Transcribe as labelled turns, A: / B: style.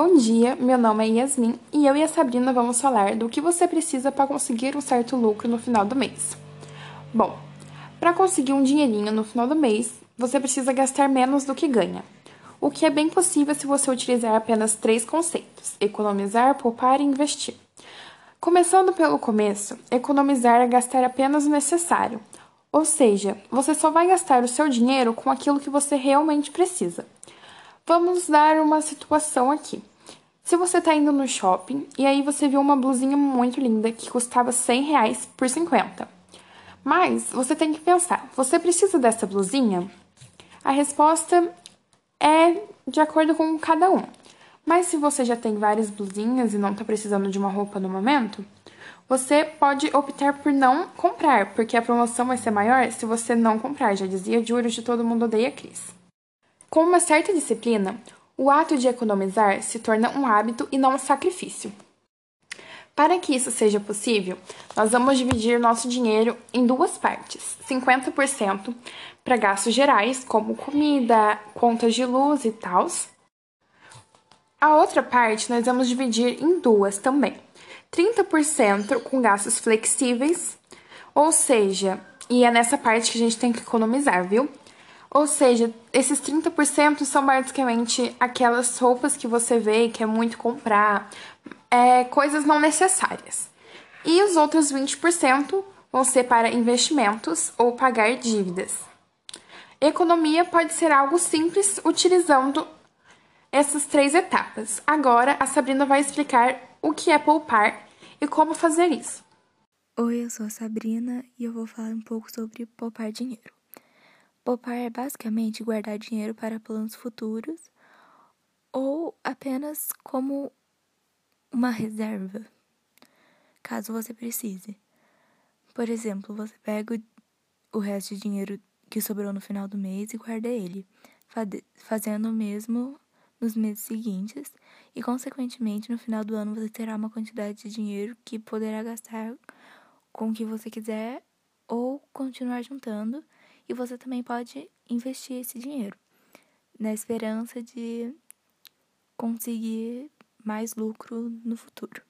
A: Bom dia, meu nome é Yasmin e eu e a Sabrina vamos falar do que você precisa para conseguir um certo lucro no final do mês. Bom, para conseguir um dinheirinho no final do mês, você precisa gastar menos do que ganha, o que é bem possível se você utilizar apenas três conceitos: economizar, poupar e investir. Começando pelo começo, economizar é gastar apenas o necessário, ou seja, você só vai gastar o seu dinheiro com aquilo que você realmente precisa. Vamos dar uma situação aqui. Se você está indo no shopping e aí você viu uma blusinha muito linda que custava 100 reais por 50. Mas você tem que pensar, você precisa dessa blusinha? A resposta é de acordo com cada um. Mas se você já tem várias blusinhas e não está precisando de uma roupa no momento, você pode optar por não comprar, porque a promoção vai ser maior se você não comprar, já dizia Júlio de Todo Mundo Odeia Cris. Com uma certa disciplina, o ato de economizar se torna um hábito e não um sacrifício. Para que isso seja possível, nós vamos dividir nosso dinheiro em duas partes: 50% para gastos gerais, como comida, contas de luz e tal. A outra parte nós vamos dividir em duas também: 30% com gastos flexíveis, ou seja, e é nessa parte que a gente tem que economizar, viu? Ou seja, esses 30% são basicamente aquelas roupas que você vê e quer muito comprar, é, coisas não necessárias. E os outros 20% vão ser para investimentos ou pagar dívidas. Economia pode ser algo simples utilizando essas três etapas. Agora a Sabrina vai explicar o que é poupar e como fazer isso.
B: Oi, eu sou a Sabrina e eu vou falar um pouco sobre poupar dinheiro. Poupar é basicamente guardar dinheiro para planos futuros ou apenas como uma reserva, caso você precise. Por exemplo, você pega o resto de dinheiro que sobrou no final do mês e guarda ele, fazendo o mesmo nos meses seguintes, e consequentemente no final do ano você terá uma quantidade de dinheiro que poderá gastar com o que você quiser ou continuar juntando e você também pode investir esse dinheiro na esperança de conseguir mais lucro no futuro.